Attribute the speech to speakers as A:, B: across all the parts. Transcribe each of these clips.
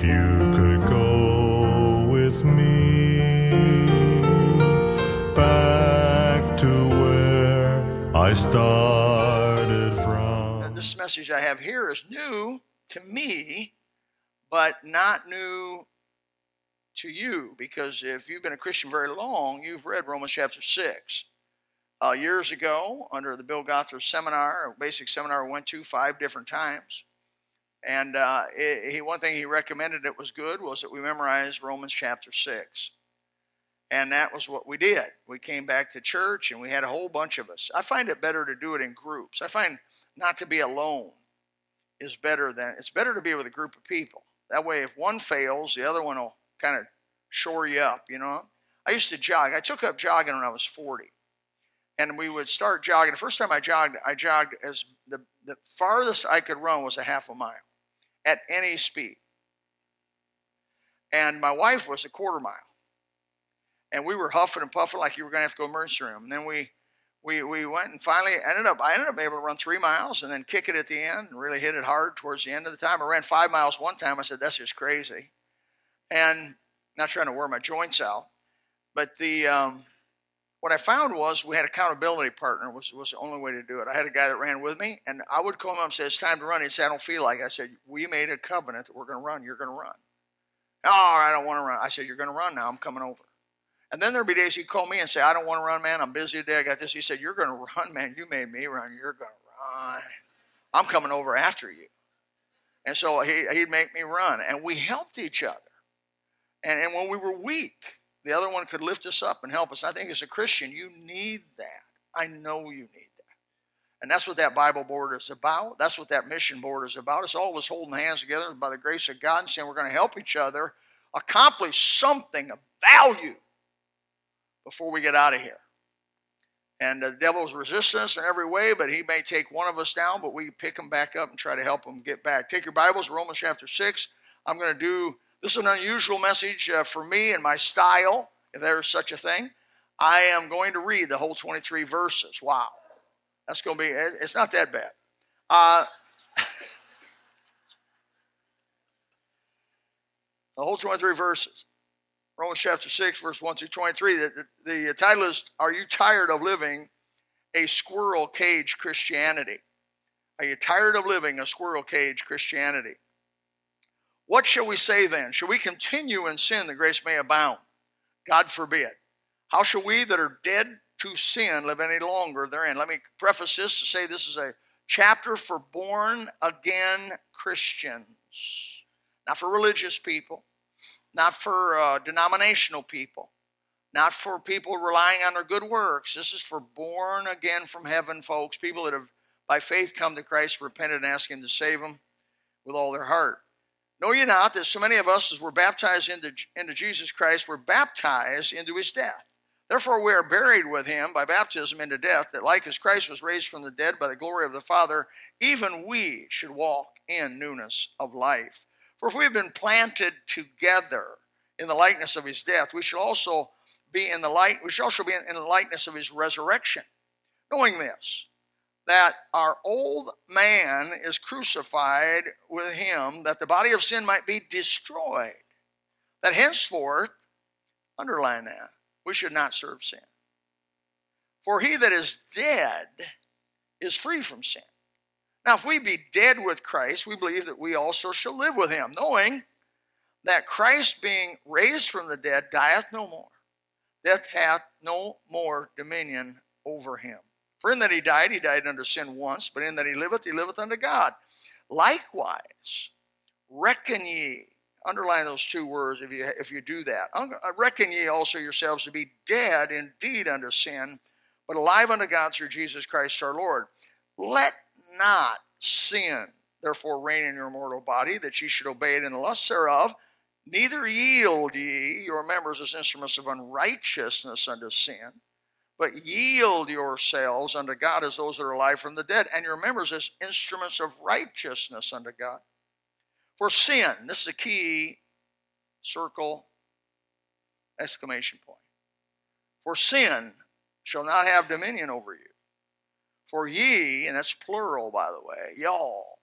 A: if you could go with me back to where I started from.
B: This message I have here is new to me, but not new to you because if you've been a Christian very long, you've read Romans chapter 6. Uh, years ago, under the Bill Gothard seminar, a basic seminar I went to five different times. And uh, he, one thing he recommended that was good was that we memorize Romans chapter 6. And that was what we did. We came back to church and we had a whole bunch of us. I find it better to do it in groups. I find not to be alone is better than it's better to be with a group of people. That way, if one fails, the other one will kind of shore you up, you know. I used to jog. I took up jogging when I was 40. And we would start jogging. The first time I jogged, I jogged as the, the farthest I could run was a half a mile at any speed. And my wife was a quarter mile. And we were huffing and puffing like you were going to have to go emergency room. And then we we we went and finally ended up I ended up able to run three miles and then kick it at the end and really hit it hard towards the end of the time. I ran five miles one time. I said that's just crazy, and not trying to wear my joints out, but the um, what I found was we had accountability partner was was the only way to do it. I had a guy that ran with me, and I would call him and say it's time to run. He'd say I don't feel like. it. I said we made a covenant that we're going to run. You're going to run. Oh, I don't want to run. I said you're going to run now. I'm coming over. And then there'd be days he'd call me and say, I don't want to run, man. I'm busy today. I got this. He said, You're going to run, man. You made me run. You're going to run. I'm coming over after you. And so he, he'd make me run. And we helped each other. And, and when we were weak, the other one could lift us up and help us. I think as a Christian, you need that. I know you need that. And that's what that Bible board is about. That's what that mission board is about. It's all of us holding hands together by the grace of God and saying we're going to help each other accomplish something of value before we get out of here. And the devil's resisting us in every way, but he may take one of us down, but we pick him back up and try to help him get back. Take your Bibles, Romans chapter 6. I'm going to do this is an unusual message uh, for me and my style, if there is such a thing. I am going to read the whole 23 verses. Wow. That's going to be, it's not that bad. Uh, the whole 23 verses. Romans chapter 6, verse 1 through 23. The, the, the title is Are You Tired of Living a Squirrel Cage Christianity? Are you tired of living a squirrel cage Christianity? What shall we say then? Shall we continue in sin that grace may abound? God forbid. How shall we that are dead to sin live any longer therein? Let me preface this to say this is a chapter for born again Christians, not for religious people, not for uh, denominational people, not for people relying on their good works. This is for born again from heaven folks, people that have by faith come to Christ, repented, and asked Him to save them with all their heart. Know ye not that so many of us, as we're baptized into, into Jesus Christ, were baptized into His death? Therefore, we are buried with Him by baptism into death, that like as Christ was raised from the dead by the glory of the Father, even we should walk in newness of life. For if we have been planted together in the likeness of his death, we shall also be in the light, we shall also be in the likeness of his resurrection. Knowing this, that our old man is crucified with him, that the body of sin might be destroyed. That henceforth, underline that, we should not serve sin. For he that is dead is free from sin. Now, if we be dead with Christ, we believe that we also shall live with him, knowing that Christ, being raised from the dead, dieth no more. Death hath no more dominion over him. For in that he died, he died under sin once, but in that he liveth, he liveth unto God. Likewise, reckon ye, underline those two words if you, if you do that. Uh, reckon ye also yourselves to be dead indeed unto sin, but alive unto God through Jesus Christ our Lord. Let not sin therefore reign in your mortal body, that ye should obey it in the lust thereof. Neither yield ye your members as instruments of unrighteousness unto sin, but yield yourselves unto God as those that are alive from the dead, and your members as instruments of righteousness unto God. For sin, this is a key circle, exclamation point. For sin shall not have dominion over you. For ye, and that's plural, by the way, y'all,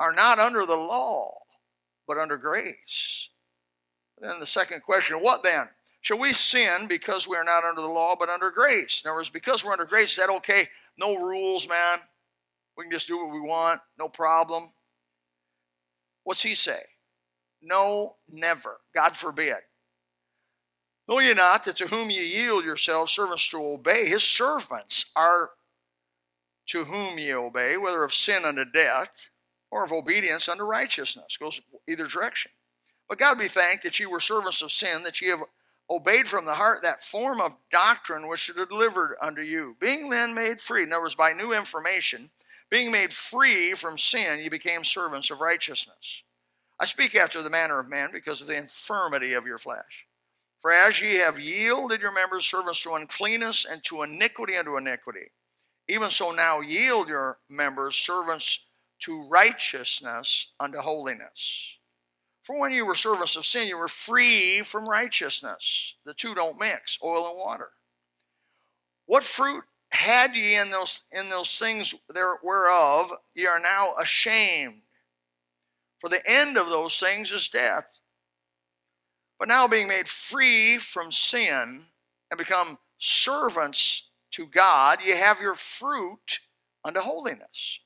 B: are not under the law, but under grace. Then the second question, what then? Shall we sin because we are not under the law, but under grace? In other words, because we're under grace, is that okay? No rules, man. We can just do what we want, no problem. What's he say? No, never. God forbid. Know ye not that to whom ye yield yourselves servants to obey, his servants are to whom ye obey, whether of sin unto death or of obedience unto righteousness. Goes either direction. But God be thanked that ye were servants of sin, that ye have obeyed from the heart that form of doctrine which is delivered unto you. Being then made free, in other words, by new information, being made free from sin, you became servants of righteousness. I speak after the manner of man because of the infirmity of your flesh. For as ye have yielded your members servants to uncleanness and to iniquity unto iniquity, even so now yield your members servants to righteousness unto holiness. For when you were servants of sin, you were free from righteousness. The two don't mix, oil and water. What fruit had ye in those in those things there whereof ye are now ashamed? For the end of those things is death. But now, being made free from sin and become servants to God, you have your fruit unto holiness,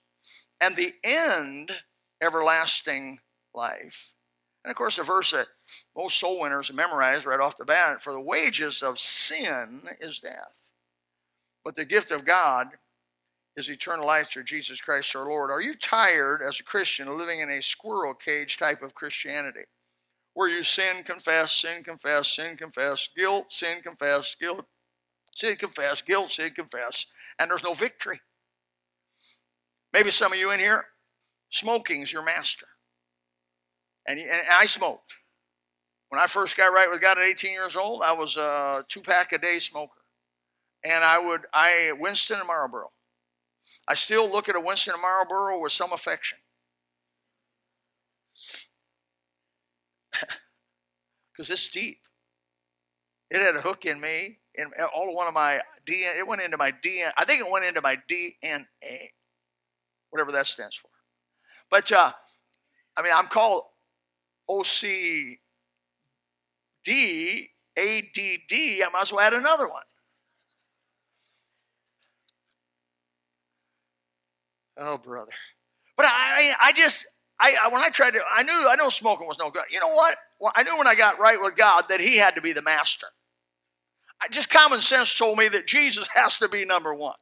B: and the end, everlasting life. And of course, the verse that most soul winners memorize right off the bat for the wages of sin is death. But the gift of God is eternal life through Jesus Christ our Lord. Are you tired as a Christian living in a squirrel cage type of Christianity? where you sin, confess, sin, confess, sin, confess, guilt, sin, confess, guilt, sin, confess, guilt, sin, confess, and there's no victory. Maybe some of you in here, smoking's your master. And, and I smoked. When I first got right with God at 18 years old, I was a two pack a day smoker. And I would, I, Winston and Marlboro. I still look at a Winston and Marlboro with some affection. because it's deep. It had a hook in me, in all one of my DNA. It went into my DNA. I think it went into my DNA, whatever that stands for. But uh, I mean, I'm called OCD, ADD. I might as well add another one. Oh, brother. But I, I just, I, when I tried to, I knew, I know smoking was no good. You know what? Well, I knew when I got right with God that He had to be the master. I, just common sense told me that Jesus has to be number one.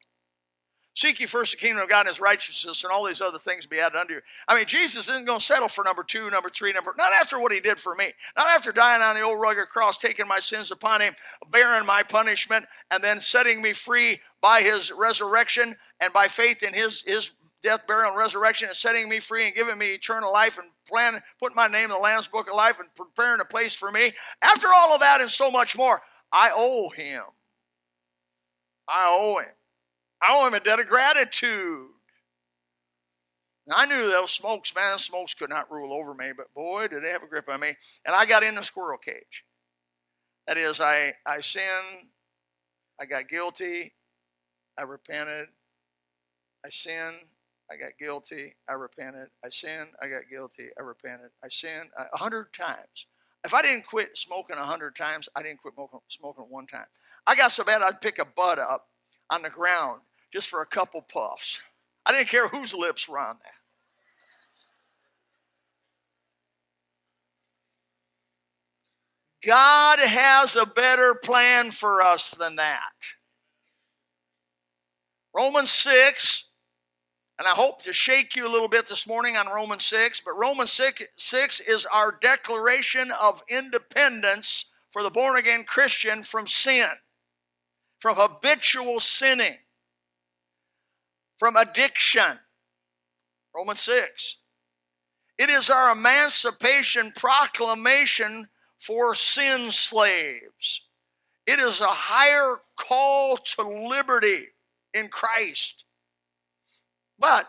B: Seek ye first the kingdom of God and his righteousness, and all these other things be added unto you. I mean, Jesus isn't going to settle for number two, number three, number not after what he did for me. Not after dying on the old rugged cross, taking my sins upon him, bearing my punishment, and then setting me free by his resurrection and by faith in his, his death, burial, and resurrection, and setting me free and giving me eternal life and plan, putting my name in the Lamb's Book of Life and preparing a place for me. After all of that and so much more, I owe him. I owe him. I owe him a debt of gratitude. I knew those smokes, man, smokes could not rule over me, but boy, did they have a grip on me. And I got in the squirrel cage. That is, I, I sinned, I got guilty, I repented, I sinned, I got guilty. I repented. I sinned. I got guilty. I repented. I sinned a hundred times. If I didn't quit smoking a hundred times, I didn't quit smoking one time. I got so bad I'd pick a butt up on the ground just for a couple puffs. I didn't care whose lips were on that. God has a better plan for us than that. Romans 6 and I hope to shake you a little bit this morning on Romans 6, but Romans 6, 6 is our declaration of independence for the born again Christian from sin, from habitual sinning, from addiction. Romans 6. It is our emancipation proclamation for sin slaves. It is a higher call to liberty in Christ. But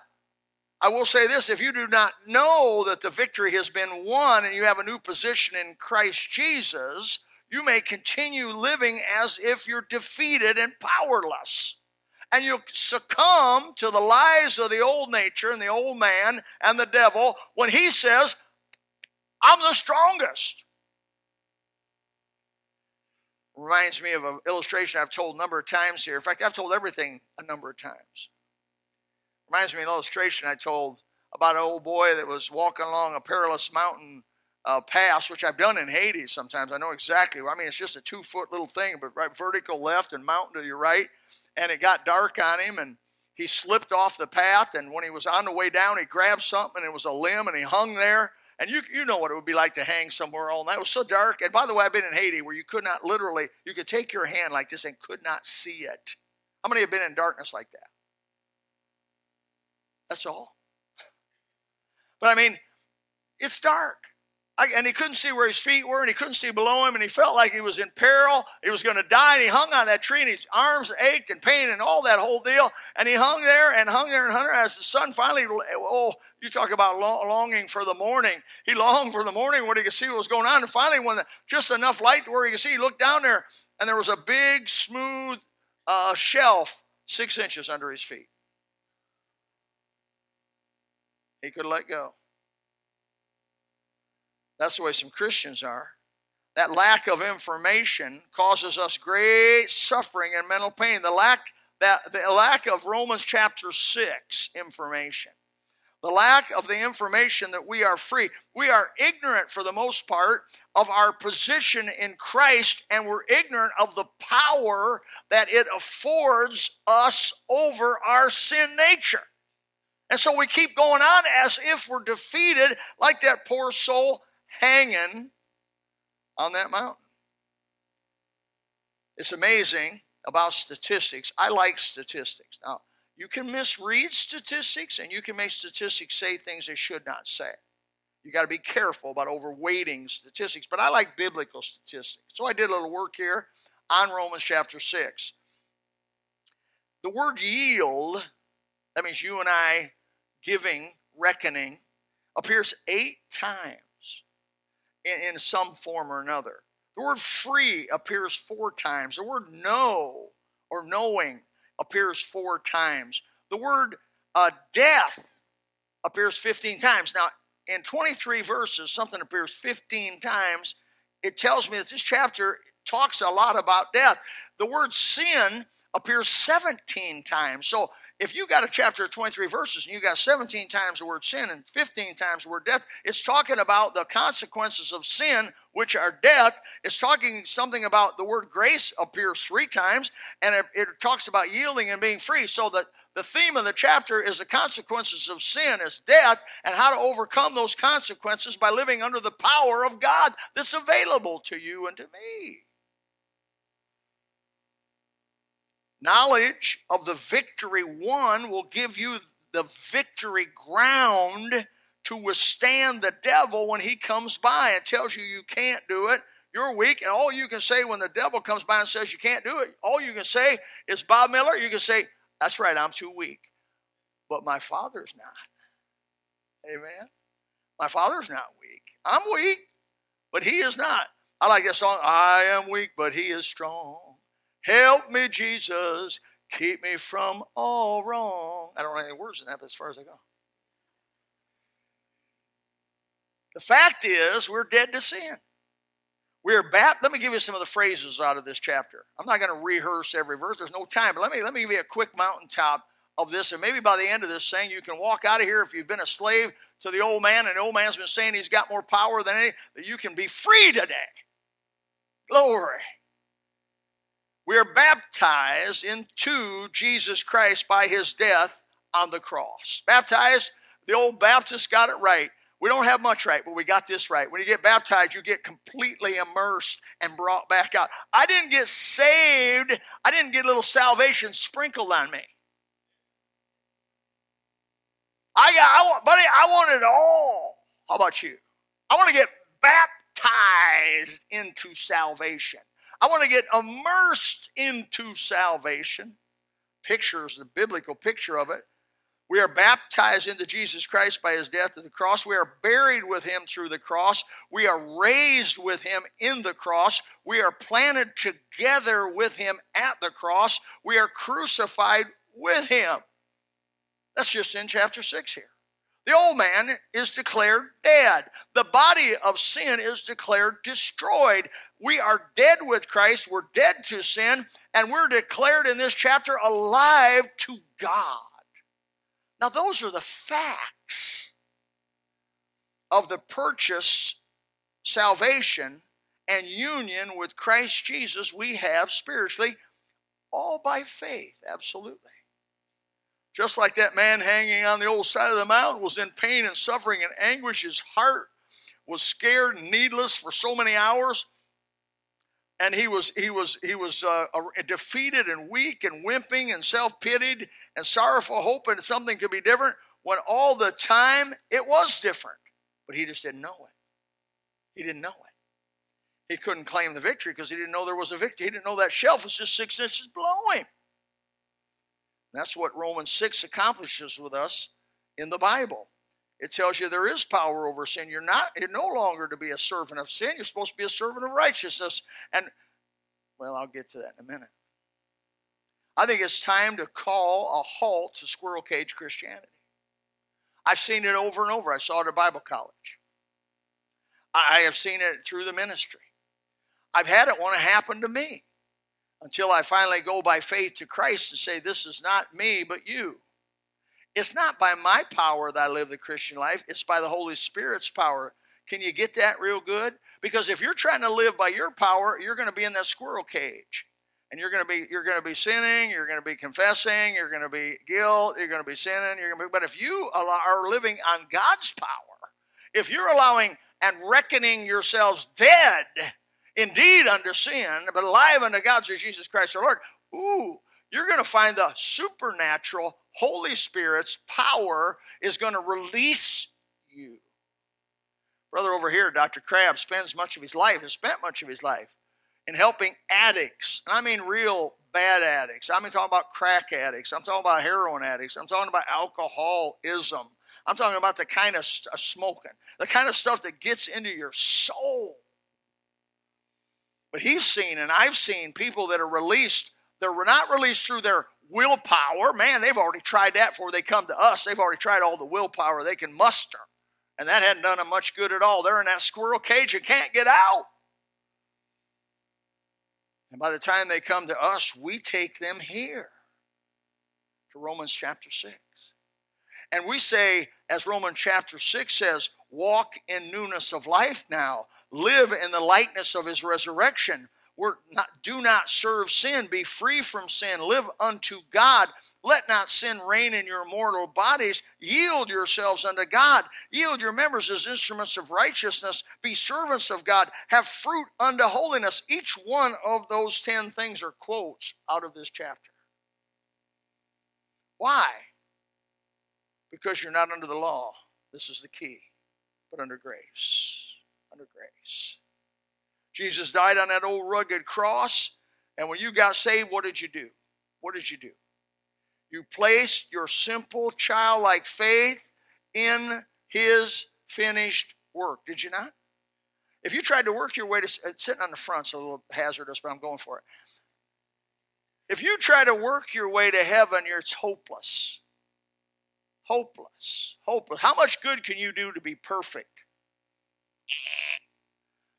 B: I will say this if you do not know that the victory has been won and you have a new position in Christ Jesus, you may continue living as if you're defeated and powerless. And you'll succumb to the lies of the old nature and the old man and the devil when he says, I'm the strongest. Reminds me of an illustration I've told a number of times here. In fact, I've told everything a number of times. Reminds me of an illustration I told about an old boy that was walking along a perilous mountain uh, pass, which I've done in Haiti sometimes. I know exactly. I mean, it's just a two foot little thing, but right vertical left and mountain to your right. And it got dark on him, and he slipped off the path. And when he was on the way down, he grabbed something, and it was a limb, and he hung there. And you, you know what it would be like to hang somewhere all night. It was so dark. And by the way, I've been in Haiti where you could not literally, you could take your hand like this and could not see it. How many have been in darkness like that? That's all. But I mean, it's dark. I, and he couldn't see where his feet were, and he couldn't see below him, and he felt like he was in peril. He was going to die, and he hung on that tree, and his arms ached and pain and all that whole deal. And he hung there and hung there and hung there as the sun finally, oh, you talk about longing for the morning. He longed for the morning when he could see what was going on. And finally, when just enough light where he could see, he looked down there, and there was a big, smooth uh, shelf six inches under his feet. He could let go. That's the way some Christians are. That lack of information causes us great suffering and mental pain. The lack, that, the lack of Romans chapter 6 information. The lack of the information that we are free. We are ignorant, for the most part, of our position in Christ, and we're ignorant of the power that it affords us over our sin nature. And so we keep going on as if we're defeated, like that poor soul hanging on that mountain. It's amazing about statistics. I like statistics. Now, you can misread statistics and you can make statistics say things they should not say. You got to be careful about overweighting statistics, but I like biblical statistics. So I did a little work here on Romans chapter 6. The word yield, that means you and I giving, reckoning, appears eight times in, in some form or another. The word free appears four times. The word know or knowing appears four times. The word uh, death appears 15 times. Now, in 23 verses, something appears 15 times. It tells me that this chapter talks a lot about death. The word sin appears 17 times. So if you got a chapter of 23 verses and you got 17 times the word sin and 15 times the word death, it's talking about the consequences of sin, which are death. It's talking something about the word grace appears three times, and it, it talks about yielding and being free. So that the theme of the chapter is the consequences of sin is death and how to overcome those consequences by living under the power of God that's available to you and to me. Knowledge of the victory won will give you the victory ground to withstand the devil when he comes by and tells you you can't do it. You're weak, and all you can say when the devil comes by and says you can't do it, all you can say is, Bob Miller, you can say, That's right, I'm too weak. But my father's not. Amen. My father's not weak. I'm weak, but he is not. I like that song, I am weak, but he is strong. Help me, Jesus. Keep me from all wrong. I don't know any words in that, but as far as I go. The fact is, we're dead to sin. We're baptized. Let me give you some of the phrases out of this chapter. I'm not going to rehearse every verse. There's no time. But let me let me give you a quick mountaintop of this, and maybe by the end of this thing, you can walk out of here if you've been a slave to the old man, and the old man's been saying he's got more power than any, that you can be free today. Glory. We are baptized into Jesus Christ by his death on the cross. Baptized, the old Baptists got it right. We don't have much right, but we got this right. When you get baptized, you get completely immersed and brought back out. I didn't get saved, I didn't get a little salvation sprinkled on me. I got, I buddy, I want it all. How about you? I want to get baptized into salvation. I want to get immersed into salvation. Pictures, the biblical picture of it. We are baptized into Jesus Christ by his death at the cross. We are buried with him through the cross. We are raised with him in the cross. We are planted together with him at the cross. We are crucified with him. That's just in chapter 6 here. The old man is declared dead. The body of sin is declared destroyed. We are dead with Christ. We're dead to sin. And we're declared in this chapter alive to God. Now, those are the facts of the purchase, salvation, and union with Christ Jesus we have spiritually, all by faith, absolutely. Just like that man hanging on the old side of the mountain was in pain and suffering and anguish, his heart was scared and needless for so many hours. And he was he was he was uh, defeated and weak and wimping and self-pitied and sorrowful hoping something could be different when all the time it was different. But he just didn't know it. He didn't know it. He couldn't claim the victory because he didn't know there was a victory. He didn't know that shelf was just six inches below him that's what romans 6 accomplishes with us in the bible it tells you there is power over sin. You're not, you're no longer to be a servant of sin. You're supposed to be a servant of righteousness. And, well, I'll get to that in a minute. I think it's time to call a halt to squirrel cage Christianity. I've seen it over and over. I saw it at Bible college. I have seen it through the ministry. I've had it want to happen to me until I finally go by faith to Christ and say, This is not me, but you. It's not by my power that I live the Christian life, it's by the Holy Spirit's power. Can you get that real good? Because if you're trying to live by your power, you're going to be in that squirrel cage. And you're going to be you're going to be sinning, you're going to be confessing, you're going to be guilt, you're going to be sinning, you're going to be but if you are living on God's power, if you're allowing and reckoning yourselves dead indeed unto sin, but alive unto God through Jesus Christ our Lord, ooh, you're going to find the supernatural Holy Spirit's power is going to release you. Brother over here, Dr. Crabb, spends much of his life, has spent much of his life in helping addicts. And I mean real bad addicts. I'm talking about crack addicts. I'm talking about heroin addicts. I'm talking about alcoholism. I'm talking about the kind of st- uh, smoking, the kind of stuff that gets into your soul. But he's seen, and I've seen people that are released they're not released through their willpower. Man, they've already tried that before they come to us. They've already tried all the willpower they can muster. And that hadn't done them much good at all. They're in that squirrel cage and can't get out. And by the time they come to us, we take them here to Romans chapter 6. And we say, as Romans chapter 6 says, walk in newness of life now, live in the likeness of his resurrection we're not, do not serve sin. Be free from sin. Live unto God. Let not sin reign in your mortal bodies. Yield yourselves unto God. Yield your members as instruments of righteousness. Be servants of God. Have fruit unto holiness. Each one of those 10 things are quotes out of this chapter. Why? Because you're not under the law. This is the key, but under grace. Under grace. Jesus died on that old rugged cross. And when you got saved, what did you do? What did you do? You placed your simple childlike faith in his finished work. Did you not? If you tried to work your way to uh, sitting on the front, it's a little hazardous, but I'm going for it. If you try to work your way to heaven, you're it's hopeless. Hopeless. Hopeless. How much good can you do to be perfect?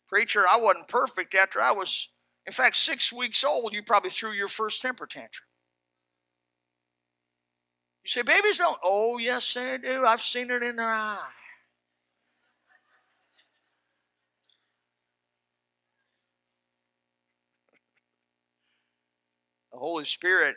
B: Preacher, I wasn't perfect after I was, in fact, six weeks old. You probably threw your first temper tantrum. You say, babies don't. Oh, yes, they do. I've seen it in their eye. The Holy Spirit,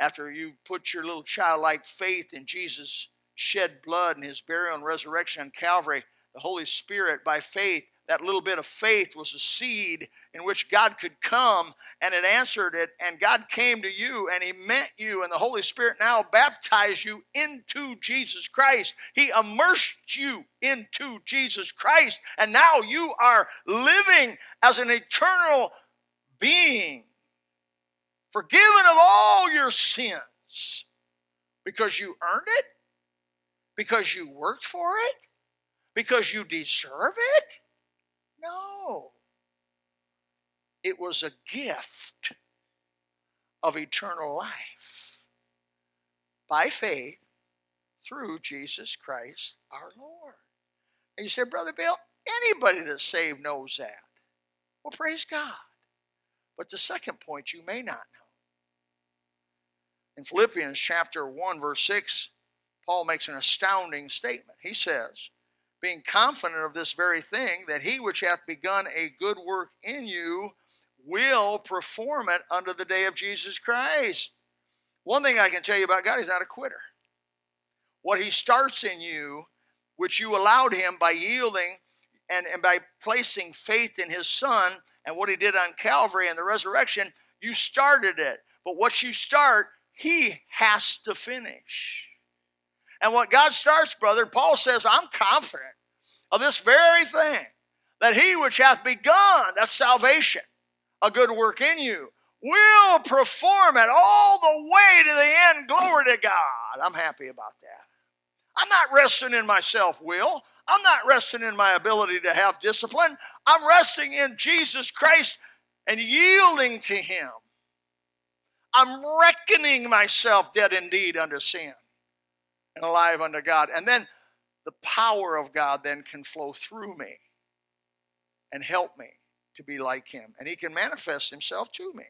B: after you put your little childlike faith in Jesus' shed blood and his burial and resurrection on Calvary, the Holy Spirit, by faith, that little bit of faith was a seed in which God could come and it answered it, and God came to you and He met you, and the Holy Spirit now baptized you into Jesus Christ. He immersed you into Jesus Christ, and now you are living as an eternal being, forgiven of all your sins because you earned it, because you worked for it, because you deserve it. No. It was a gift of eternal life by faith through Jesus Christ our Lord. And you say, Brother Bill, anybody that's saved knows that. Well, praise God. But the second point you may not know. In Philippians chapter 1, verse 6, Paul makes an astounding statement. He says, being confident of this very thing, that he which hath begun a good work in you will perform it unto the day of Jesus Christ. One thing I can tell you about God, he's not a quitter. What he starts in you, which you allowed him by yielding and, and by placing faith in his son and what he did on Calvary and the resurrection, you started it. But what you start, he has to finish. And what God starts, brother, Paul says, I'm confident of this very thing, that he which hath begun, that's salvation, a good work in you, will perform it all the way to the end. Glory to God. I'm happy about that. I'm not resting in my self will. I'm not resting in my ability to have discipline. I'm resting in Jesus Christ and yielding to Him. I'm reckoning myself dead indeed under sin and alive unto God. And then the power of God then can flow through me and help me to be like Him. And He can manifest Himself to me.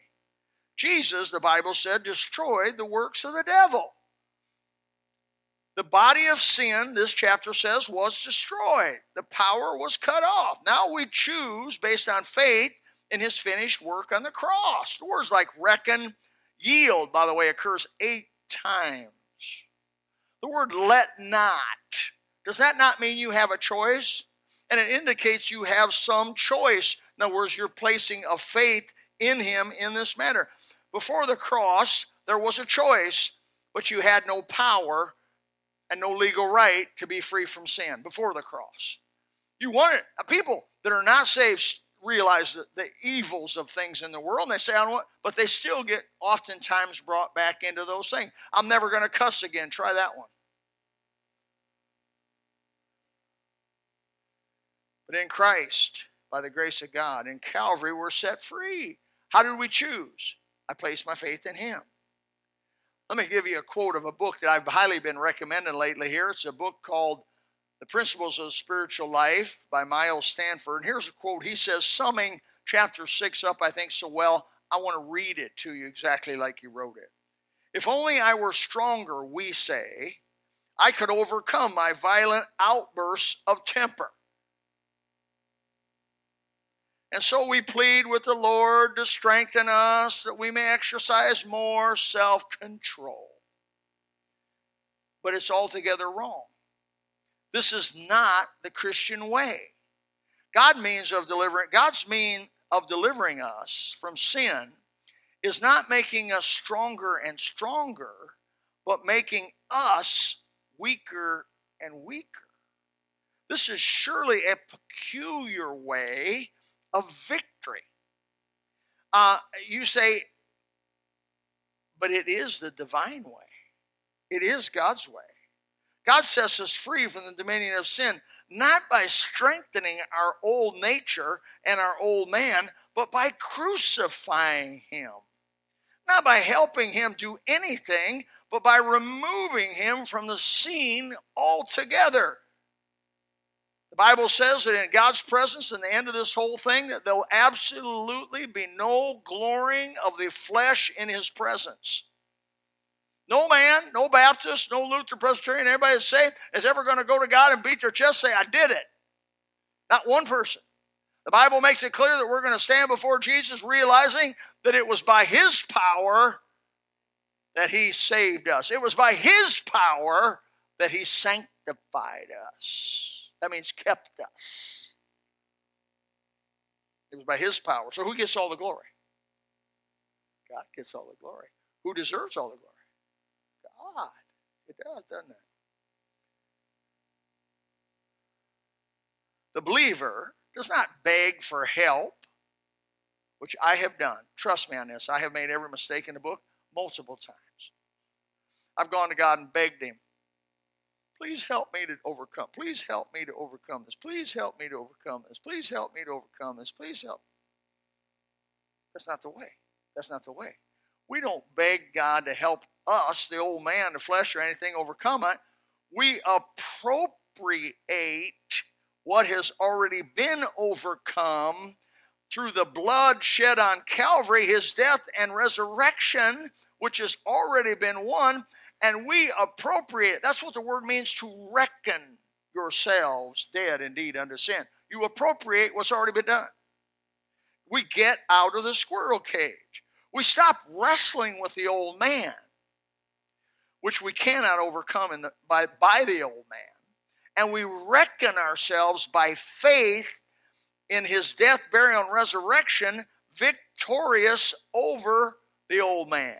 B: Jesus, the Bible said, destroyed the works of the devil. The body of sin, this chapter says, was destroyed. The power was cut off. Now we choose based on faith in his finished work on the cross. Words like reckon, yield, by the way, occurs eight times. The word let not. Does that not mean you have a choice? And it indicates you have some choice. In other words, you're placing a faith in him in this matter. Before the cross, there was a choice, but you had no power and no legal right to be free from sin before the cross. You wanted a uh, people that are not saved realize the, the evils of things in the world and they say, I don't want, but they still get oftentimes brought back into those things. I'm never going to cuss again. Try that one. But in Christ, by the grace of God, in Calvary, we're set free. How did we choose? I placed my faith in Him. Let me give you a quote of a book that I've highly been recommending lately here. It's a book called The Principles of Spiritual Life by Miles Stanford. Here's a quote. He says, summing chapter 6 up, I think, so well, I want to read it to you exactly like he wrote it. If only I were stronger, we say, I could overcome my violent outbursts of temper. And so we plead with the Lord to strengthen us that we may exercise more self control. But it's altogether wrong. This is not the Christian way. God means of delivering God's mean of delivering us from sin is not making us stronger and stronger, but making us weaker and weaker. This is surely a peculiar way of victory. Uh, you say, but it is the divine way. It is God's way. God sets us free from the dominion of sin, not by strengthening our old nature and our old man, but by crucifying him. Not by helping him do anything, but by removing him from the scene altogether. The Bible says that in God's presence, in the end of this whole thing, that there'll absolutely be no glorying of the flesh in his presence. No man, no Baptist, no Lutheran Presbyterian, anybody that's saved is ever going to go to God and beat their chest say, I did it. Not one person. The Bible makes it clear that we're going to stand before Jesus realizing that it was by his power that he saved us. It was by his power that he sanctified us. That means kept us. It was by his power. So who gets all the glory? God gets all the glory. Who deserves all the glory? It does, doesn't it? The believer does not beg for help, which I have done. Trust me on this. I have made every mistake in the book multiple times. I've gone to God and begged Him, please help me to overcome. Please help me to overcome this. Please help me to overcome this. Please help me to overcome this. Please help. That's not the way. That's not the way. We don't beg God to help us, the old man, the flesh, or anything overcome it. We appropriate what has already been overcome through the blood shed on Calvary, his death and resurrection, which has already been won, and we appropriate. That's what the word means to reckon yourselves dead indeed unto sin. You appropriate what's already been done. We get out of the squirrel cage. We stop wrestling with the old man, which we cannot overcome the, by, by the old man and we reckon ourselves by faith in his death, burial, and resurrection victorious over the old man.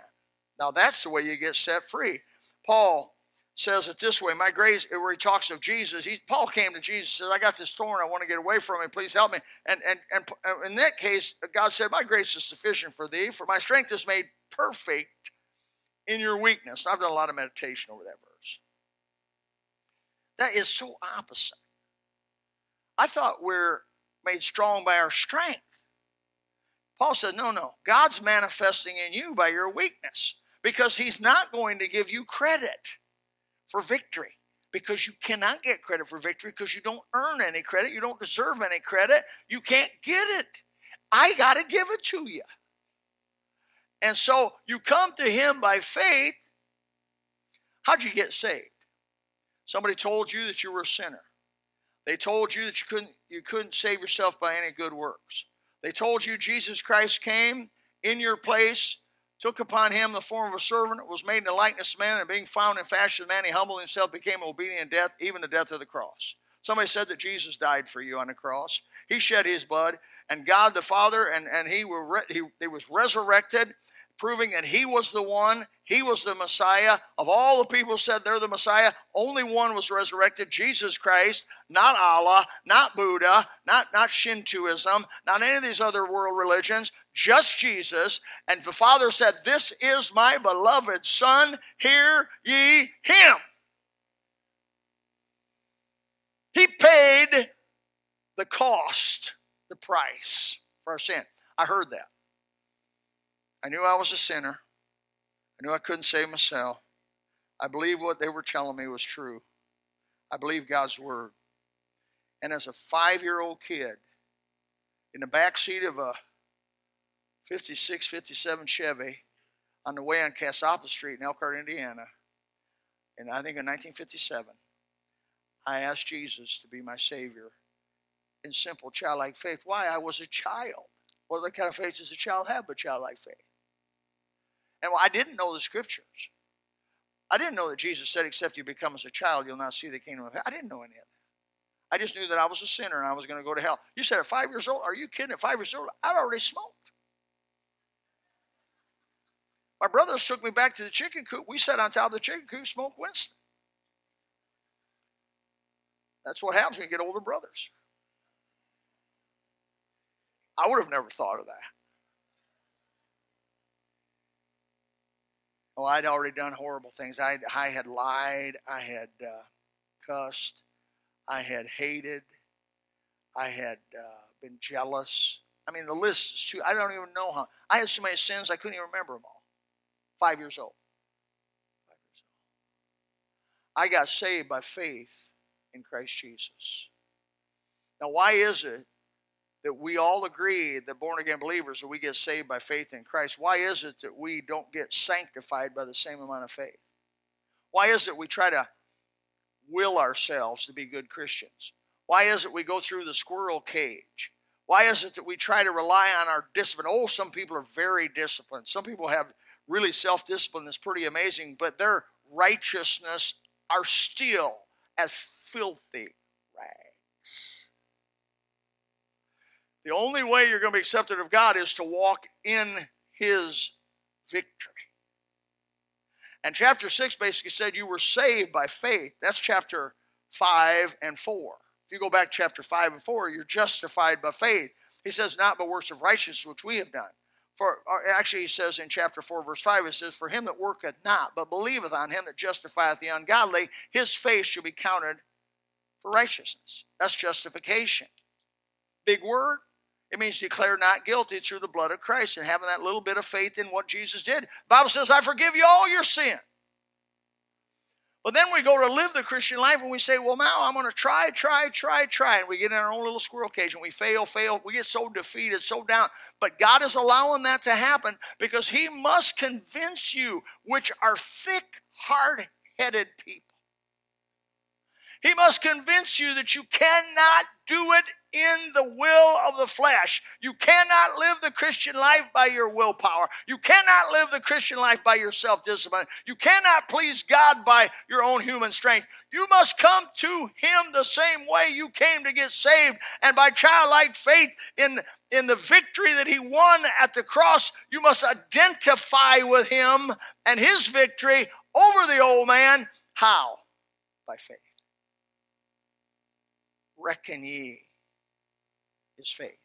B: Now that's the way you get set free. Paul says it this way. My grace, uh, where he talks of Jesus, he, Paul came to Jesus and says, I got this thorn, I want to get away from it, please help me. And, and, and uh, in that case, God said, My grace is sufficient for thee, for my strength is made perfect in your weakness. I've done a lot of meditation over that verse. That is so opposite. I thought we're made strong by our strength. Paul said, no, no. God's manifesting in you by your weakness because he's not going to give you credit for victory because you cannot get credit for victory because you don't earn any credit. You don't deserve any credit. You can't get it. I got to give it to you. And so you come to him by faith. How'd you get saved? Somebody told you that you were a sinner. They told you that you couldn't, you couldn't save yourself by any good works. They told you Jesus Christ came in your place, took upon him the form of a servant, was made in the likeness of man, and being found in fashion of man, he humbled himself, became obedient in death, even the death of the cross. Somebody said that Jesus died for you on the cross. He shed his blood, and God the Father, and, and he, were, he, he was resurrected proving that he was the one, he was the Messiah. Of all the people said they're the Messiah, only one was resurrected Jesus Christ, not Allah, not Buddha, not, not Shintoism, not any of these other world religions, just Jesus. And the Father said, This is my beloved Son, hear ye him. He paid the cost, the price for our sin. I heard that. I knew I was a sinner. I knew I couldn't save myself. I believed what they were telling me was true. I believed God's word. And as a five year old kid, in the back seat of a 56, 57 Chevy on the way on Cassopa Street in Elkhart, Indiana, and I think in 1957, I asked Jesus to be my Savior in simple childlike faith. Why? I was a child. What other kind of faith does a child have but childlike faith? And well, I didn't know the scriptures. I didn't know that Jesus said, except you become as a child, you'll not see the kingdom of heaven. I didn't know any of that. I just knew that I was a sinner and I was going to go to hell. You said at five years old? Are you kidding? At five years old, I'd already smoked. My brothers took me back to the chicken coop. We sat on top of the chicken coop, smoked Winston. That's what happens when you get older brothers. I would have never thought of that. Oh, I'd already done horrible things. I, I had lied. I had uh, cussed. I had hated. I had uh, been jealous. I mean, the list is too, I don't even know how. I had so many sins, I couldn't even remember them all. Five years old. Five years old. I got saved by faith in Christ Jesus. Now, why is it that we all agree that born again believers that we get saved by faith in Christ. Why is it that we don't get sanctified by the same amount of faith? Why is it we try to will ourselves to be good Christians? Why is it we go through the squirrel cage? Why is it that we try to rely on our discipline? Oh, some people are very disciplined. Some people have really self discipline that's pretty amazing, but their righteousness are still as filthy rags. The only way you're going to be accepted of God is to walk in His victory. And chapter 6 basically said you were saved by faith. That's chapter 5 and 4. If you go back to chapter 5 and 4, you're justified by faith. He says, not by works of righteousness which we have done. For actually, he says in chapter 4, verse 5, it says, For him that worketh not, but believeth on him that justifieth the ungodly, his faith shall be counted for righteousness. That's justification. Big word. It means declare not guilty through the blood of Christ and having that little bit of faith in what Jesus did. The Bible says, I forgive you all your sin. But then we go to live the Christian life and we say, well, now I'm going to try, try, try, try. And we get in our own little squirrel cage and we fail, fail. We get so defeated, so down. But God is allowing that to happen because He must convince you, which are thick, hard headed people. He must convince you that you cannot do it in the will of the flesh. You cannot live the Christian life by your willpower. You cannot live the Christian life by your self discipline. You cannot please God by your own human strength. You must come to Him the same way you came to get saved. And by childlike faith in, in the victory that He won at the cross, you must identify with Him and His victory over the old man. How? By faith. Reckon ye his faith.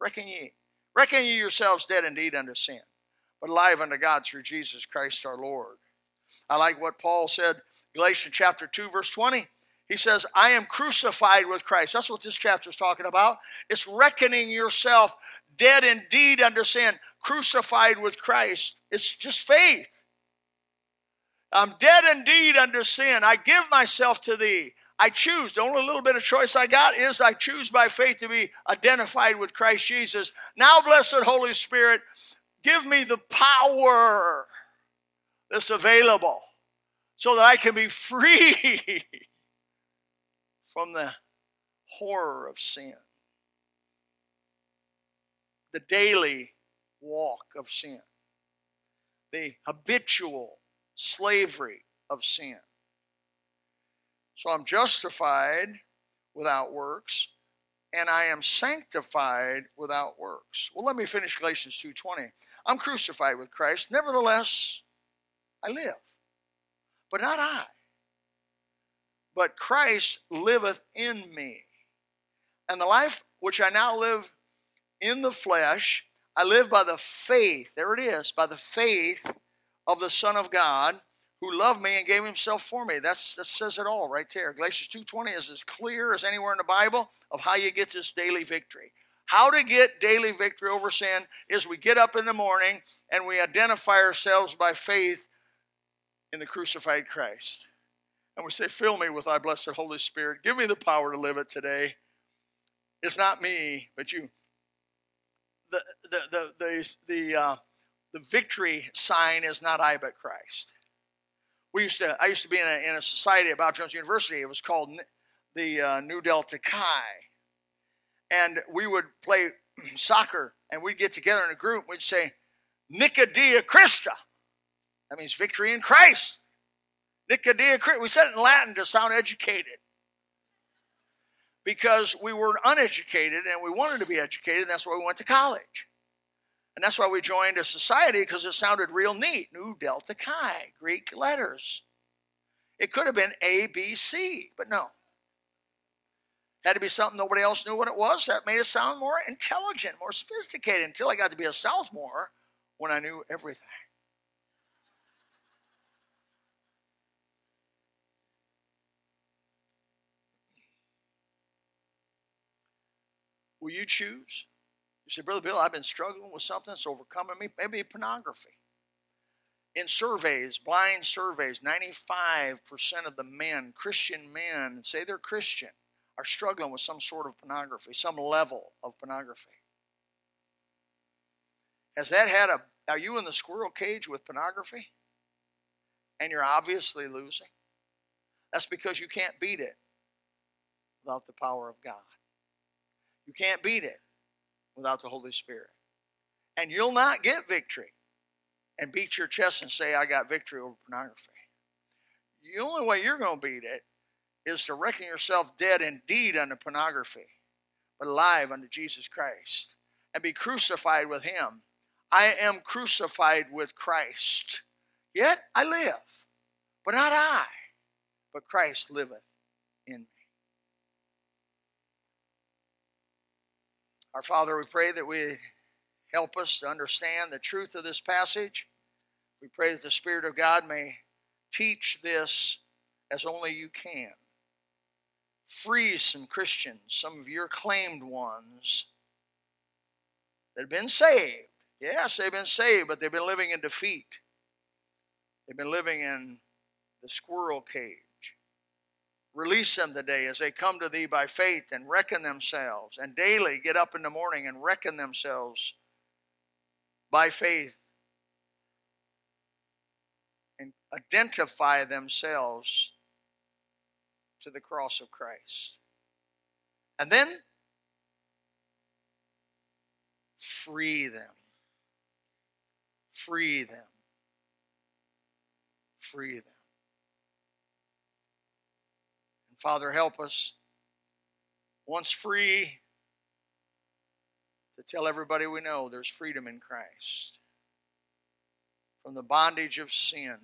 B: Reckon ye. Reckon ye yourselves dead indeed unto sin, but alive unto God through Jesus Christ our Lord. I like what Paul said, Galatians chapter 2, verse 20. He says, I am crucified with Christ. That's what this chapter is talking about. It's reckoning yourself dead indeed unto sin, crucified with Christ. It's just faith. I'm dead indeed unto sin. I give myself to thee. I choose. The only little bit of choice I got is I choose by faith to be identified with Christ Jesus. Now, blessed Holy Spirit, give me the power that's available so that I can be free from the horror of sin, the daily walk of sin, the habitual slavery of sin. So I'm justified without works, and I am sanctified without works. Well, let me finish Galatians 2:20. I'm crucified with Christ, nevertheless I live. But not I. But Christ liveth in me. And the life which I now live in the flesh, I live by the faith, there it is, by the faith of the Son of God who loved me and gave himself for me. That's, that says it all right there. Galatians 2.20 is as clear as anywhere in the Bible of how you get this daily victory. How to get daily victory over sin is we get up in the morning and we identify ourselves by faith in the crucified Christ. And we say, Fill me with thy blessed Holy Spirit. Give me the power to live it today. It's not me, but you. The, the, the, the, the, uh, the victory sign is not I, but Christ we used to, I used to be in a, in a society at Bob Jones University. It was called the uh, Nu Delta Chi. And we would play soccer and we'd get together in a group. We'd say, Nicodea Christa. That means victory in Christ. Nicodea Christa. We said it in Latin to sound educated. Because we were uneducated and we wanted to be educated, and that's why we went to college. And that's why we joined a society because it sounded real neat. Nu Delta Chi, Greek letters. It could have been A, B, C, but no. Had to be something nobody else knew what it was. That made it sound more intelligent, more sophisticated until I got to be a sophomore when I knew everything. Will you choose? You say, Brother Bill, I've been struggling with something that's overcoming me. Maybe pornography. In surveys, blind surveys, 95% of the men, Christian men, say they're Christian, are struggling with some sort of pornography, some level of pornography. Has that had a, are you in the squirrel cage with pornography? And you're obviously losing? That's because you can't beat it without the power of God. You can't beat it without the Holy Spirit. And you'll not get victory and beat your chest and say, I got victory over pornography. The only way you're going to beat it is to reckon yourself dead indeed unto pornography, but alive unto Jesus Christ, and be crucified with him. I am crucified with Christ. Yet I live, but not I, but Christ liveth in me. Our Father, we pray that we help us to understand the truth of this passage. We pray that the Spirit of God may teach this as only you can. Free some Christians, some of your claimed ones that have been saved. Yes, they've been saved, but they've been living in defeat. They've been living in the squirrel cage. Release them today as they come to thee by faith and reckon themselves, and daily get up in the morning and reckon themselves by faith and identify themselves to the cross of Christ. And then free them. Free them. Free them. And Father, help us once free to tell everybody we know there's freedom in Christ from the bondage of sin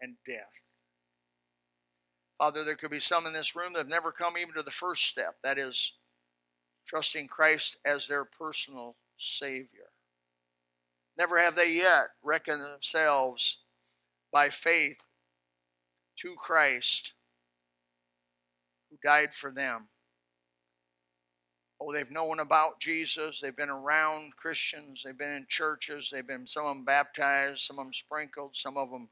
B: and death. Father, there could be some in this room that have never come even to the first step that is, trusting Christ as their personal Savior. Never have they yet reckoned themselves by faith to Christ who died for them. Oh, they've known about Jesus. They've been around Christians. They've been in churches. They've been, some of them baptized, some of them sprinkled, some of them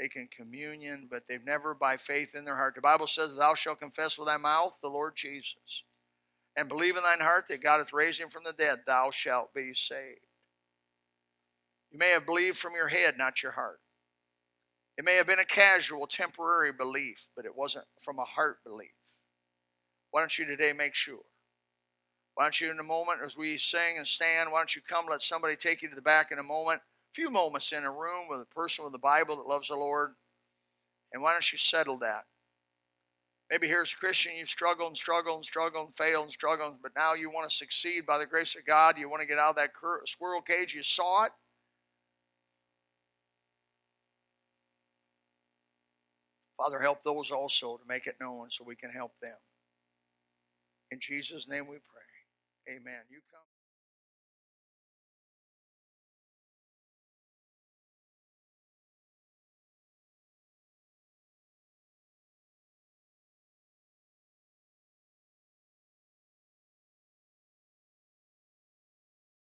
B: taken communion, but they've never by faith in their heart. The Bible says, Thou shalt confess with thy mouth the Lord Jesus, and believe in thine heart that God hath raised him from the dead, thou shalt be saved. You may have believed from your head, not your heart. It may have been a casual, temporary belief, but it wasn't from a heart belief. Why don't you today make sure? Why don't you, in a moment, as we sing and stand, why don't you come, let somebody take you to the back in a moment? A few moments in a room with a person with a Bible that loves the Lord. And why don't you settle that? Maybe here's a Christian, you've struggled and struggled and struggled and failed and struggled, but now you want to succeed by the grace of God. You want to get out of that squirrel cage. You saw it. Father, help those also to make it known so we can help them. In Jesus' name we pray. Amen. You come.